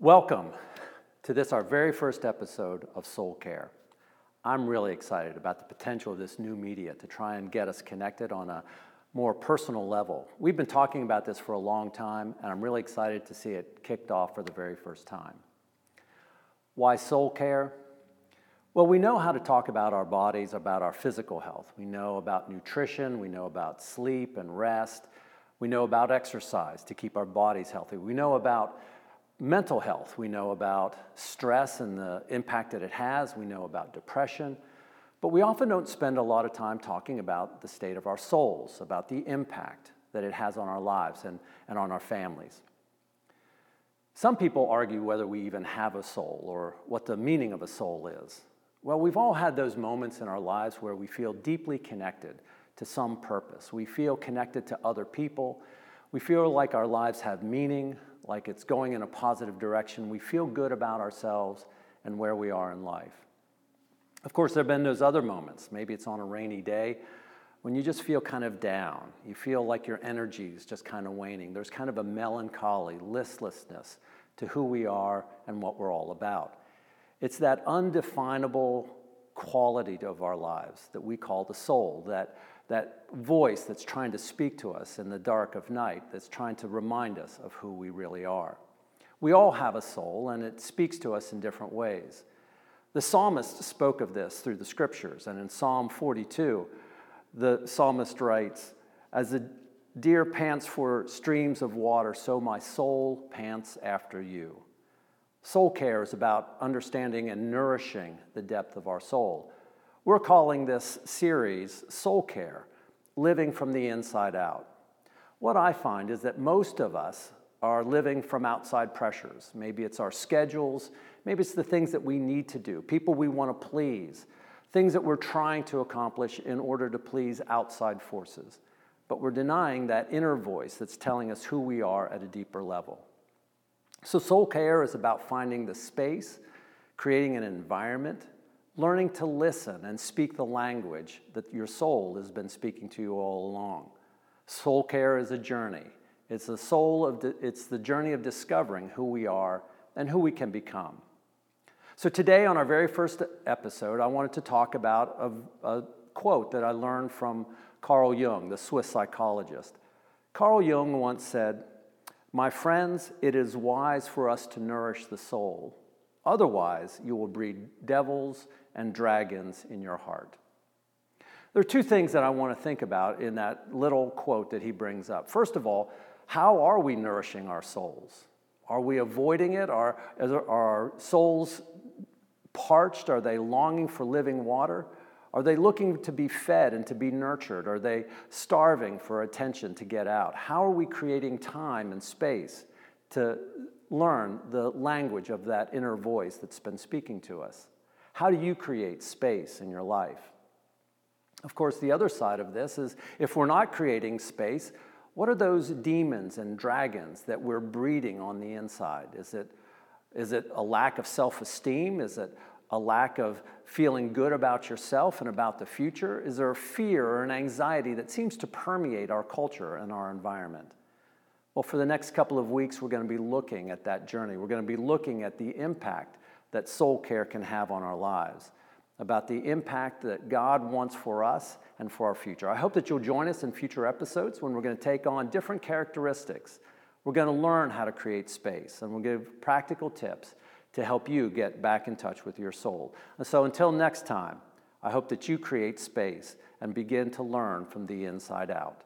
Welcome to this, our very first episode of Soul Care. I'm really excited about the potential of this new media to try and get us connected on a more personal level. We've been talking about this for a long time, and I'm really excited to see it kicked off for the very first time. Why soul care? Well, we know how to talk about our bodies, about our physical health. We know about nutrition, we know about sleep and rest, we know about exercise to keep our bodies healthy, we know about mental health. We know about stress and the impact that it has. We know about depression. But we often don't spend a lot of time talking about the state of our souls, about the impact that it has on our lives and, and on our families. Some people argue whether we even have a soul or what the meaning of a soul is. Well, we've all had those moments in our lives where we feel deeply connected to some purpose. We feel connected to other people. We feel like our lives have meaning, like it's going in a positive direction. We feel good about ourselves and where we are in life. Of course, there have been those other moments. Maybe it's on a rainy day when you just feel kind of down. You feel like your energy is just kind of waning. There's kind of a melancholy, listlessness to who we are and what we're all about. It's that undefinable quality of our lives that we call the soul, that that voice that's trying to speak to us in the dark of night, that's trying to remind us of who we really are. We all have a soul, and it speaks to us in different ways. The psalmist spoke of this through the scriptures, and in Psalm 42, the psalmist writes, As the deer pants for streams of water, so my soul pants after you. Soul care is about understanding and nourishing the depth of our soul. We're calling this series Soul Care Living from the Inside Out. What I find is that most of us are living from outside pressures. Maybe it's our schedules, maybe it's the things that we need to do, people we want to please, things that we're trying to accomplish in order to please outside forces. But we're denying that inner voice that's telling us who we are at a deeper level. So, soul care is about finding the space, creating an environment learning to listen and speak the language that your soul has been speaking to you all along. Soul care is a journey. It's the soul of it's the journey of discovering who we are and who we can become. So today on our very first episode, I wanted to talk about a, a quote that I learned from Carl Jung, the Swiss psychologist. Carl Jung once said, "My friends, it is wise for us to nourish the soul. Otherwise, you will breed devils and dragons in your heart. There are two things that I want to think about in that little quote that he brings up. First of all, how are we nourishing our souls? Are we avoiding it? Are, are our souls parched? Are they longing for living water? Are they looking to be fed and to be nurtured? Are they starving for attention to get out? How are we creating time and space to learn the language of that inner voice that's been speaking to us? How do you create space in your life? Of course, the other side of this is if we're not creating space, what are those demons and dragons that we're breeding on the inside? Is it, is it a lack of self esteem? Is it a lack of feeling good about yourself and about the future? Is there a fear or an anxiety that seems to permeate our culture and our environment? Well, for the next couple of weeks, we're going to be looking at that journey. We're going to be looking at the impact that soul care can have on our lives, about the impact that God wants for us and for our future. I hope that you'll join us in future episodes when we're going to take on different characteristics. We're going to learn how to create space, and we'll give practical tips to help you get back in touch with your soul. And so until next time, I hope that you create space and begin to learn from the inside out.